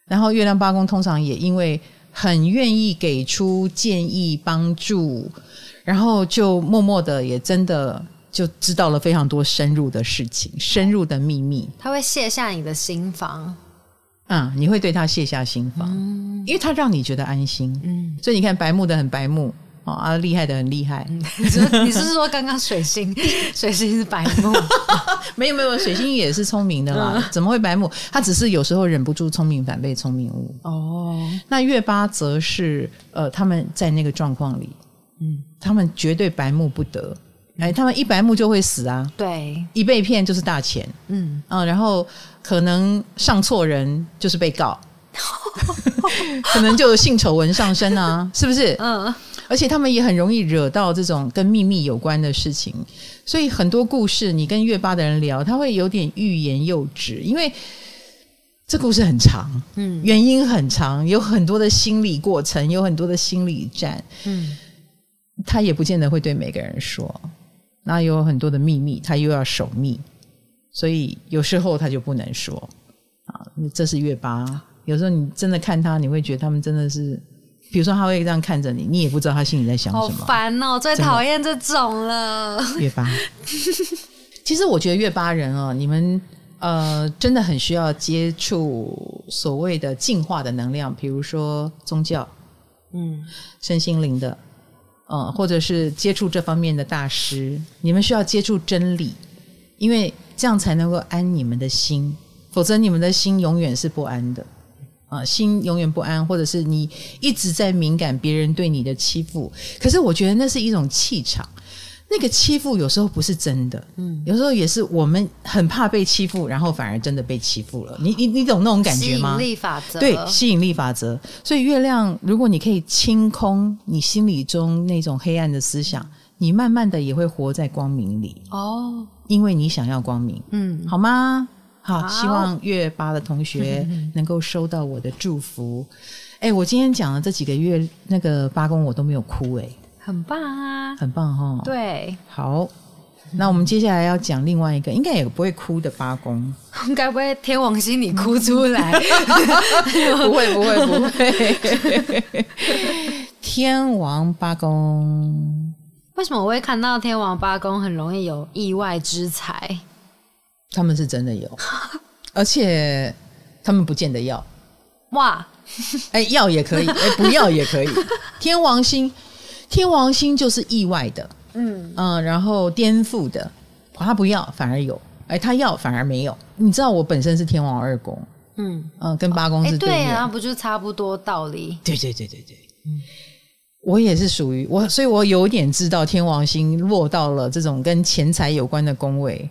然后月亮八宫通常也因为。很愿意给出建议帮助，然后就默默的也真的就知道了非常多深入的事情，深入的秘密。他会卸下你的心防，嗯，你会对他卸下心防，嗯，因为他让你觉得安心，嗯，所以你看白目的很白目。啊，厉害的很厉害。你是你是说刚刚水星，水星是白目？(laughs) 没有没有，水星也是聪明的啦。怎么会白目？他只是有时候忍不住聪明反被聪明误。哦，那月八则是呃，他们在那个状况里，嗯，他们绝对白目不得。哎，他们一白目就会死啊。对，一被骗就是大钱。嗯啊，然后可能上错人就是被告，(laughs) 可能就性丑闻上身啊，是不是？嗯。而且他们也很容易惹到这种跟秘密有关的事情，所以很多故事你跟月八的人聊，他会有点欲言又止，因为这故事很长，嗯，原因很长，有很多的心理过程，有很多的心理战，嗯，他也不见得会对每个人说，那有很多的秘密，他又要守密，所以有时候他就不能说啊。这是月八，有时候你真的看他，你会觉得他们真的是。比如说他会这样看着你，你也不知道他心里在想什么。好烦哦，最讨厌这种了。月八，(laughs) 其实我觉得月八人哦，你们呃真的很需要接触所谓的进化的能量，比如说宗教，嗯，身心灵的，呃，或者是接触这方面的大师，你们需要接触真理，因为这样才能够安你们的心，否则你们的心永远是不安的。啊，心永远不安，或者是你一直在敏感别人对你的欺负。可是我觉得那是一种气场，那个欺负有时候不是真的，嗯，有时候也是我们很怕被欺负，然后反而真的被欺负了。你你你懂那种感觉吗？吸引力法则，对，吸引力法则。所以月亮，如果你可以清空你心里中那种黑暗的思想，你慢慢的也会活在光明里哦，因为你想要光明，嗯，好吗？好，希望月八的同学能够收到我的祝福。哎、欸，我今天讲的这几个月那个八公我都没有哭、欸，哎，很棒啊，很棒哈、哦。对，好，那我们接下来要讲另外一个，应该也不会哭的八宫，该不会天王星你哭出来？(laughs) 不会，不会，不会。(laughs) 天王八公，为什么我会看到天王八公很容易有意外之财？他们是真的有，(laughs) 而且他们不见得要。哇，(laughs) 哎，要也可以，哎，不要也可以。(laughs) 天王星，天王星就是意外的，嗯。嗯，然后颠覆的，他不要反而有，哎，他要反而没有。你知道我本身是天王二宫，嗯。嗯，跟八宫是对面，对啊，不就差不多道理？对对对对对，嗯，我也是属于我，所以我有点知道天王星落到了这种跟钱财有关的宫位。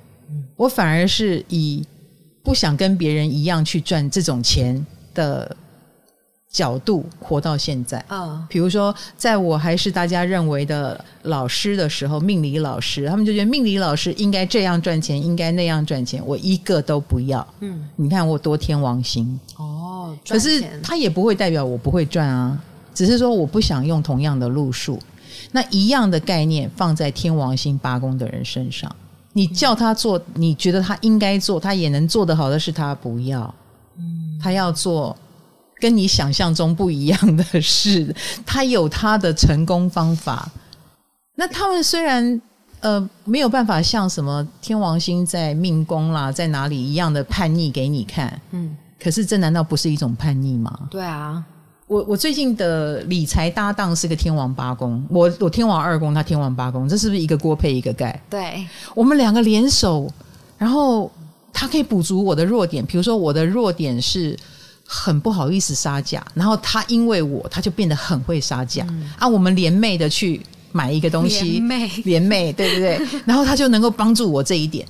我反而是以不想跟别人一样去赚这种钱的角度活到现在，啊，比如说，在我还是大家认为的老师的时候，命理老师，他们就觉得命理老师应该这样赚钱，应该那样赚钱，我一个都不要。嗯，你看我多天王星。哦，可是他也不会代表我不会赚啊，只是说我不想用同样的路数。那一样的概念放在天王星八宫的人身上，你叫他做，你觉得他应该做，他也能做得好的是他不要，嗯，他要做。跟你想象中不一样的事，他有他的成功方法。那他们虽然呃没有办法像什么天王星在命宫啦，在哪里一样的叛逆给你看，嗯，可是这难道不是一种叛逆吗？对啊，我我最近的理财搭档是个天王八公，我我天王二公，他天王八公，这是不是一个锅配一个盖？对，我们两个联手，然后他可以补足我的弱点，比如说我的弱点是。很不好意思杀价，然后他因为我，他就变得很会杀价、嗯、啊！我们联袂的去买一个东西，联袂，联袂，对不对？(laughs) 然后他就能够帮助我这一点。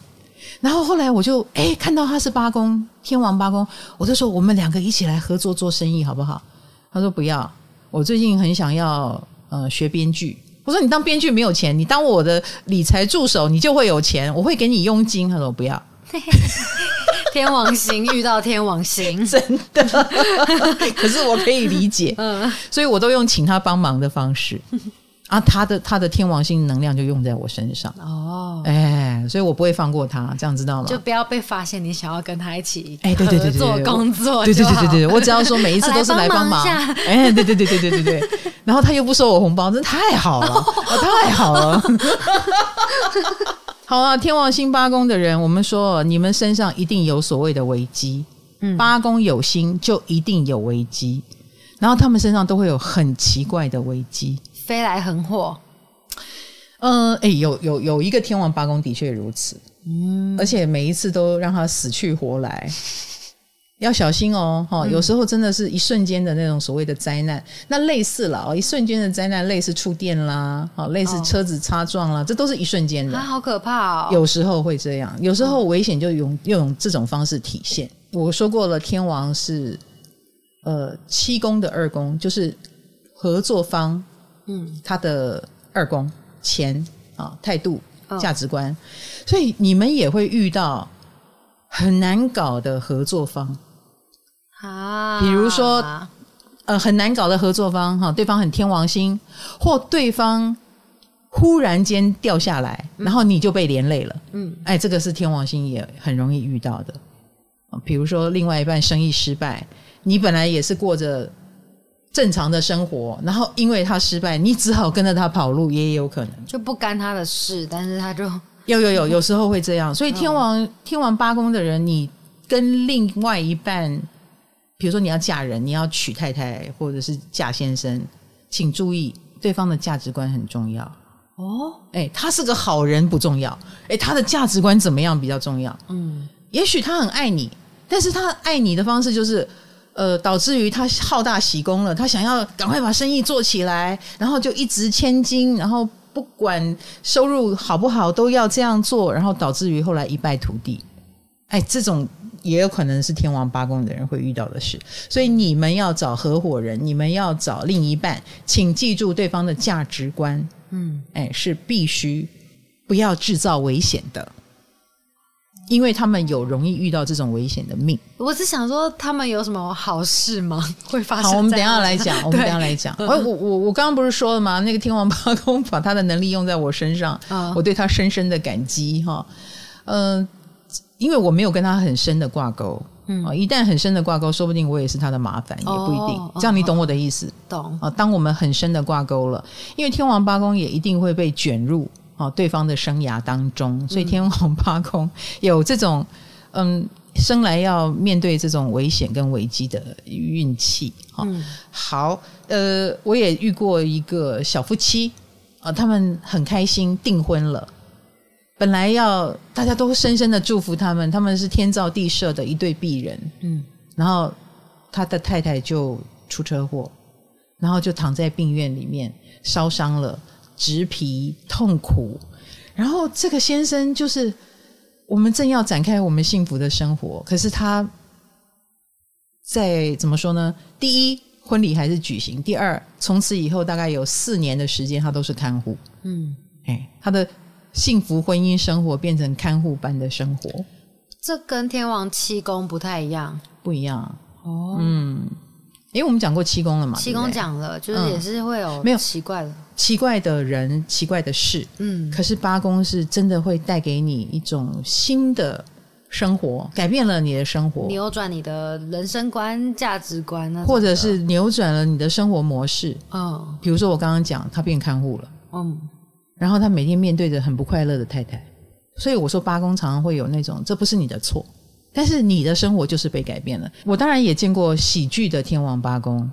然后后来我就哎看到他是八公天王八公，我就说我们两个一起来合作做生意好不好？他说不要，我最近很想要呃学编剧。我说你当编剧没有钱，你当我的理财助手你就会有钱，我会给你佣金。他说不要。(laughs) (laughs) 天王星遇到天王星，(laughs) 真的。可是我可以理解，嗯，所以我都用请他帮忙的方式啊，他的他的天王星能量就用在我身上。哦，哎，所以我不会放过他，这样知道吗？就不要被发现你想要跟他一起，哎，对对对对，做工作，对对对对对，我只要说每一次都是来帮忙，(laughs) 哎，对对对对对对对，然后他又不收我红包，真的太好了，(laughs) 太好了。(laughs) 好啊，天王星八宫的人，我们说你们身上一定有所谓的危机。嗯，八宫有星就一定有危机，然后他们身上都会有很奇怪的危机，飞来横祸。嗯，哎，有有有一个天王八公的确如此，嗯，而且每一次都让他死去活来。(laughs) 要小心哦，哈！有时候真的是一瞬间的那种所谓的灾难，嗯、那类似了哦，一瞬间的灾难，类似触电啦，好，类似车子擦撞啦，哦、这都是一瞬间的，它好可怕哦。有时候会这样，有时候危险就用用这种方式体现。嗯、我说过了，天王是呃七宫的二宫，就是合作方，嗯，他的二宫钱啊态度价值观，哦、所以你们也会遇到很难搞的合作方。啊，比如说，呃，很难搞的合作方哈，对方很天王星，或对方忽然间掉下来，嗯、然后你就被连累了。嗯，哎，这个是天王星也很容易遇到的。比如说，另外一半生意失败，你本来也是过着正常的生活，然后因为他失败，你只好跟着他跑路，也有可能就不干他的事，但是他就有有有，有时候会这样。(laughs) 所以天王、哦、天王八宫的人，你跟另外一半。比如说你要嫁人，你要娶太太，或者是嫁先生，请注意对方的价值观很重要哦。哎，他是个好人不重要，哎，他的价值观怎么样比较重要？嗯，也许他很爱你，但是他爱你的方式就是，呃，导致于他好大喜功了，他想要赶快把生意做起来，然后就一掷千金，然后不管收入好不好都要这样做，然后导致于后来一败涂地。哎，这种。也有可能是天王八公的人会遇到的事，所以你们要找合伙人，你们要找另一半，请记住对方的价值观，嗯，哎，是必须不要制造危险的，因为他们有容易遇到这种危险的命。我是想说，他们有什么好事吗？(laughs) 会发生？好，我们等一下来讲，我们等一下来讲。我我我我刚刚不是说了吗？那个天王八公把他的能力用在我身上，哦、我对他深深的感激哈，嗯、呃。因为我没有跟他很深的挂钩，嗯，一旦很深的挂钩，说不定我也是他的麻烦，也不一定。哦、这样你懂我的意思？哦、懂啊。当我们很深的挂钩了，因为天王八公也一定会被卷入啊对方的生涯当中，所以天王八空有这种嗯，生来要面对这种危险跟危机的运气。哈、嗯，好，呃，我也遇过一个小夫妻啊，他们很开心订婚了。本来要大家都深深的祝福他们，他们是天造地设的一对璧人，嗯，然后他的太太就出车祸，然后就躺在病院里面烧伤了，植皮痛苦，然后这个先生就是我们正要展开我们幸福的生活，可是他在怎么说呢？第一。婚礼还是举行。第二，从此以后大概有四年的时间，他都是看护。嗯，哎，他的幸福婚姻生活变成看护般的生活。这跟天王七宫不太一样，不一样哦。嗯，因为我们讲过七宫了嘛，七宫讲了，就是也是会有没有。奇怪的、奇怪的人、奇怪的事。嗯，可是八宫是真的会带给你一种新的。生活改变了你的生活，扭转你的人生观、价值观，或者是扭转了你的生活模式。嗯，比如说我刚刚讲，他变看护了，嗯，然后他每天面对着很不快乐的太太，所以我说八宫常常会有那种，这不是你的错，但是你的生活就是被改变了。我当然也见过喜剧的天王八公，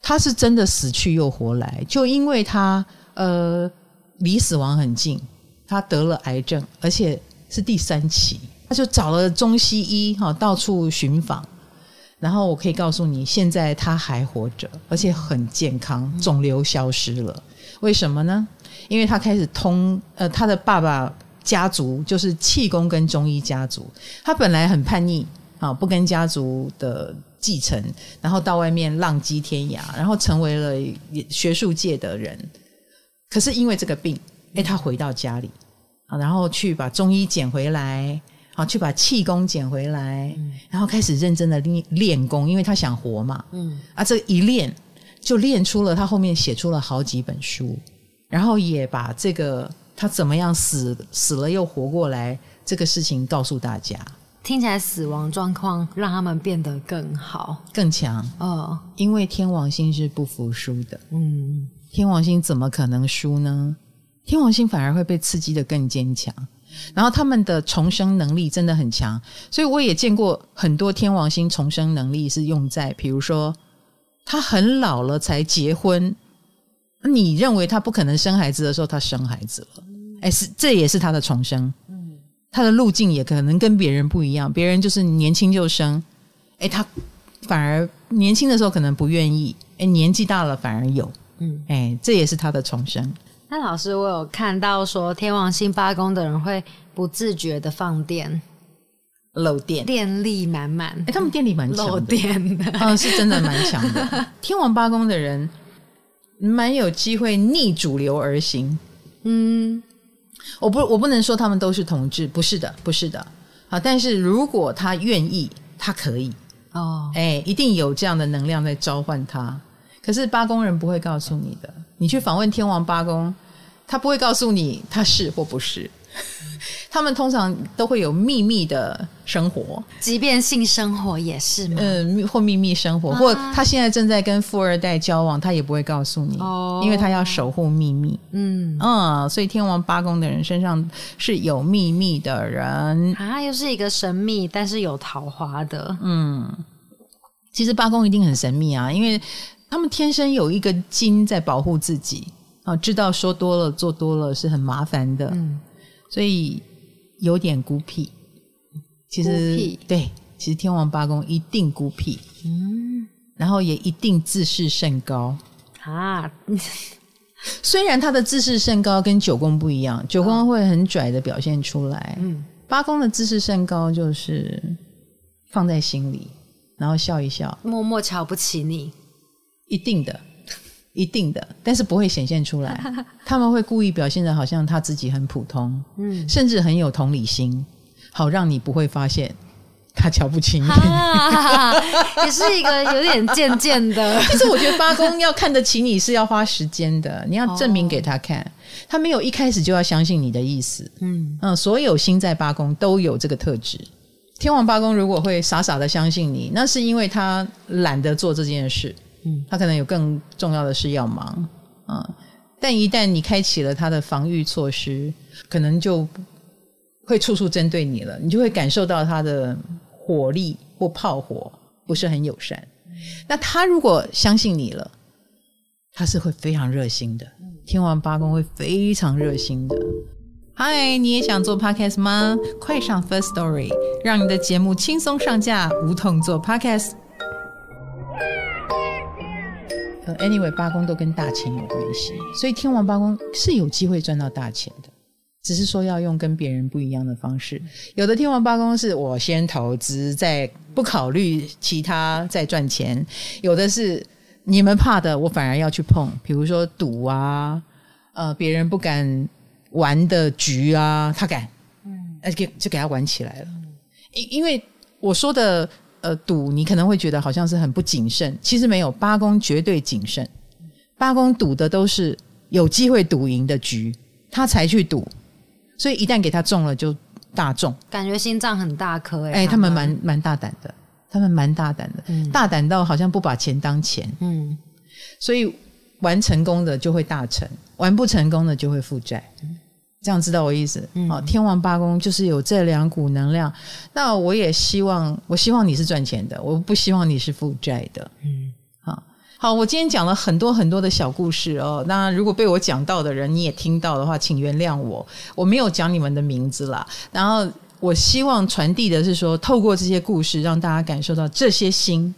他是真的死去又活来，就因为他呃离死亡很近，他得了癌症，而且是第三期。他就找了中西医哈，到处寻访，然后我可以告诉你，现在他还活着，而且很健康，肿瘤消失了。为什么呢？因为他开始通呃，他的爸爸家族就是气功跟中医家族，他本来很叛逆啊，不跟家族的继承，然后到外面浪迹天涯，然后成为了学术界的人。可是因为这个病，哎，他回到家里啊，然后去把中医捡回来。好，去把气功捡回来，嗯、然后开始认真的练练功，因为他想活嘛。嗯，啊，这一练就练出了他后面写出了好几本书，然后也把这个他怎么样死死了又活过来这个事情告诉大家。听起来死亡状况让他们变得更好、更强。哦，因为天王星是不服输的。嗯，天王星怎么可能输呢？天王星反而会被刺激得更坚强。然后他们的重生能力真的很强，所以我也见过很多天王星重生能力是用在，比如说他很老了才结婚，你认为他不可能生孩子的时候，他生孩子了，哎，是这也是他的重生，他的路径也可能跟别人不一样，别人就是年轻就生，哎，他反而年轻的时候可能不愿意，哎，年纪大了反而有，嗯，哎，这也是他的重生。那老师，我有看到说天王星八宫的人会不自觉的放电。漏电，电力满满。哎、欸，他们电力蛮强的，漏电。的，嗯，是真的蛮强的。(laughs) 天王八宫的人蛮有机会逆主流而行。嗯，我不，我不能说他们都是同志，不是的，不是的。好，但是如果他愿意，他可以哦，哎、欸，一定有这样的能量在召唤他。可是八宫人不会告诉你的。你去访问天王八宫，他不会告诉你他是或不是，他们通常都会有秘密的生活，即便性生活也是吗？嗯，或秘密生活，啊、或他现在正在跟富二代交往，他也不会告诉你，哦、因为他要守护秘密。嗯嗯，所以天王八宫的人身上是有秘密的人啊，又是一个神秘但是有桃花的。嗯，其实八宫一定很神秘啊，因为。他们天生有一个筋在保护自己啊，知道说多了做多了是很麻烦的，嗯，所以有点孤僻。其实对，其实天王八公一定孤僻，嗯，然后也一定自视甚高。啊。(laughs) 虽然他的自视甚高跟九宫不一样，九宫会很拽的表现出来，嗯，八宫的自视甚高就是放在心里，然后笑一笑，默默瞧不起你。一定的，一定的，但是不会显现出来。(laughs) 他们会故意表现的好像他自己很普通，嗯，甚至很有同理心，好让你不会发现他瞧不起你。也是一个有点贱贱的。(laughs) 其实我觉得八公要看得起你是要花时间的，你要证明给他看，他没有一开始就要相信你的意思。嗯嗯，所有星在八公都有这个特质。天王八公如果会傻傻的相信你，那是因为他懒得做这件事。嗯，他可能有更重要的事要忙啊，但一旦你开启了他的防御措施，可能就会处处针对你了，你就会感受到他的火力或炮火不是很友善。那他如果相信你了，他是会非常热心的，天王八公会非常热心的。嗨，你也想做 podcast 吗？快上 First Story，让你的节目轻松上架，无痛做 podcast。呃，anyway，八宫都跟大钱有关系，所以天王八宫是有机会赚到大钱的。只是说要用跟别人不一样的方式。有的天王八宫是我先投资，再不考虑其他再赚钱；有的是你们怕的，我反而要去碰，比如说赌啊，呃，别人不敢玩的局啊，他敢，嗯，那给就给他玩起来了。因因为我说的呃赌，你可能会觉得好像是很不谨慎，其实没有，八公绝对谨慎。八公赌的都是有机会赌赢的局，他才去赌。所以一旦给他中了，就大中，感觉心脏很大颗哎、欸。他们蛮蛮大胆的，他们蛮大胆的，嗯、大胆到好像不把钱当钱。嗯，所以玩成功的就会大成，玩不成功的就会负债。这样知道我意思？好、嗯，天王八宫就是有这两股能量。那我也希望，我希望你是赚钱的，我不希望你是负债的。嗯。好，好我今天讲了很多很多的小故事哦。那如果被我讲到的人你也听到的话，请原谅我，我没有讲你们的名字啦。然后我希望传递的是说，透过这些故事，让大家感受到这些星。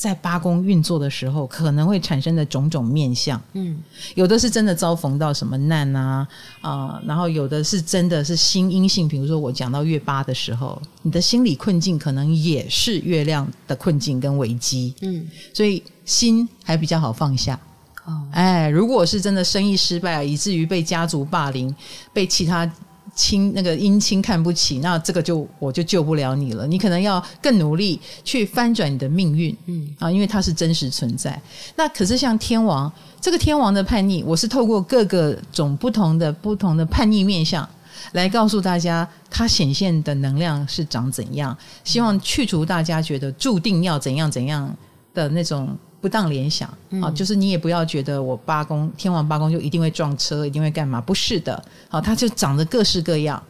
在八宫运作的时候，可能会产生的种种面相，嗯，有的是真的遭逢到什么难啊啊、呃，然后有的是真的是心阴性，比如说我讲到月八的时候，你的心理困境可能也是月亮的困境跟危机，嗯，所以心还比较好放下。哦，哎，如果是真的生意失败，以至于被家族霸凌，被其他。亲那个姻亲看不起，那这个就我就救不了你了。你可能要更努力去翻转你的命运，嗯啊，因为它是真实存在。那可是像天王这个天王的叛逆，我是透过各个种不同的不同的叛逆面相来告诉大家，它显现的能量是长怎样，希望去除大家觉得注定要怎样怎样的那种。不当联想啊，就是你也不要觉得我八宫天王八宫就一定会撞车，一定会干嘛？不是的，好，它就长得各式各样。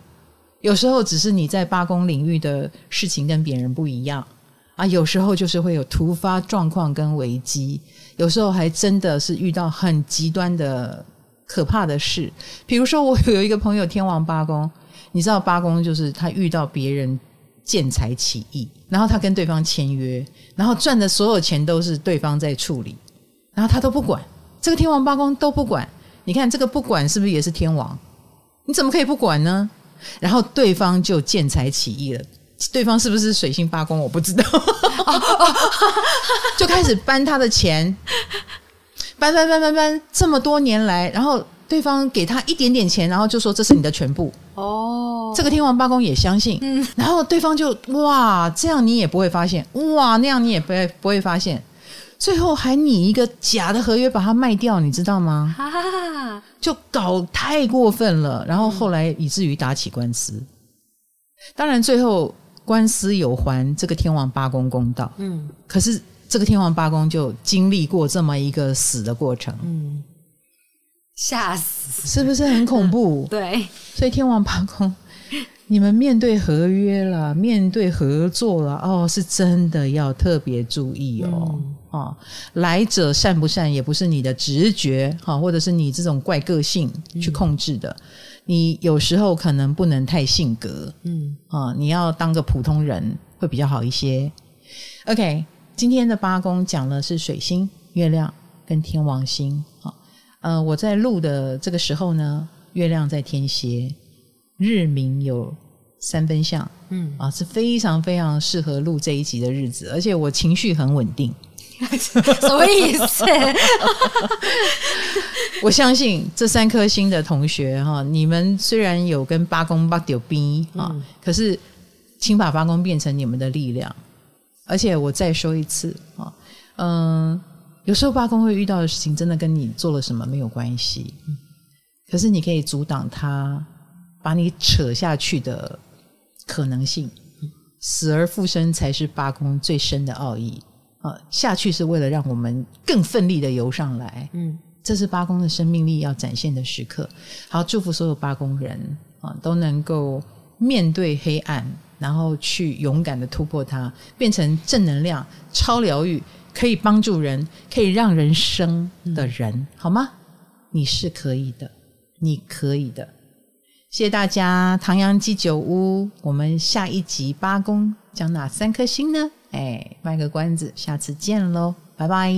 有时候只是你在八宫领域的事情跟别人不一样啊，有时候就是会有突发状况跟危机，有时候还真的是遇到很极端的可怕的事。比如说，我有一个朋友天王八宫，你知道八宫就是他遇到别人。见财起意，然后他跟对方签约，然后赚的所有钱都是对方在处理，然后他都不管，这个天王八公都不管。你看这个不管是不是也是天王？你怎么可以不管呢？然后对方就见财起意了，对方是不是水星八宫？我不知道，(laughs) 就开始搬他的钱，搬搬搬搬搬，这么多年来，然后。对方给他一点点钱，然后就说这是你的全部。哦。这个天王八公也相信，嗯，然后对方就哇，这样你也不会发现，哇，那样你也不会不会发现，最后还拟一个假的合约把它卖掉，你知道吗？哈哈哈，就搞太过分了，然后后来以至于打起官司。嗯，当然最后官司有还这个天王八公公道，嗯，可是这个天王八公就经历过这么一个死的过程，嗯。吓死，是不是很恐怖？对，所以天王八公，你们面对合约了，面对合作了，哦，是真的要特别注意哦。嗯、哦，来者善不善，也不是你的直觉哈、哦，或者是你这种怪个性去控制的。嗯、你有时候可能不能太性格，嗯啊、哦，你要当个普通人会比较好一些。OK，今天的八宫讲的是水星、月亮跟天王星。呃，我在录的这个时候呢，月亮在天蝎，日明有三分相，嗯啊，是非常非常适合录这一集的日子，而且我情绪很稳定，(laughs) 什么意思？(laughs) 我相信这三颗星的同学哈，你们虽然有跟八公八丢兵啊，嗯、可是请把八公变成你们的力量，而且我再说一次啊，嗯。有时候八公会遇到的事情，真的跟你做了什么没有关系。可是你可以阻挡他把你扯下去的可能性。死而复生才是八公最深的奥义啊！下去是为了让我们更奋力的游上来。嗯，这是八公的生命力要展现的时刻。好，祝福所有八公人啊，都能够面对黑暗，然后去勇敢的突破它，变成正能量、超疗愈。可以帮助人，可以让人生的人，嗯、好吗？你是可以的，你可以的。谢谢大家，唐阳鸡酒屋，我们下一集八公讲哪三颗星呢？哎，卖个关子，下次见喽，拜拜。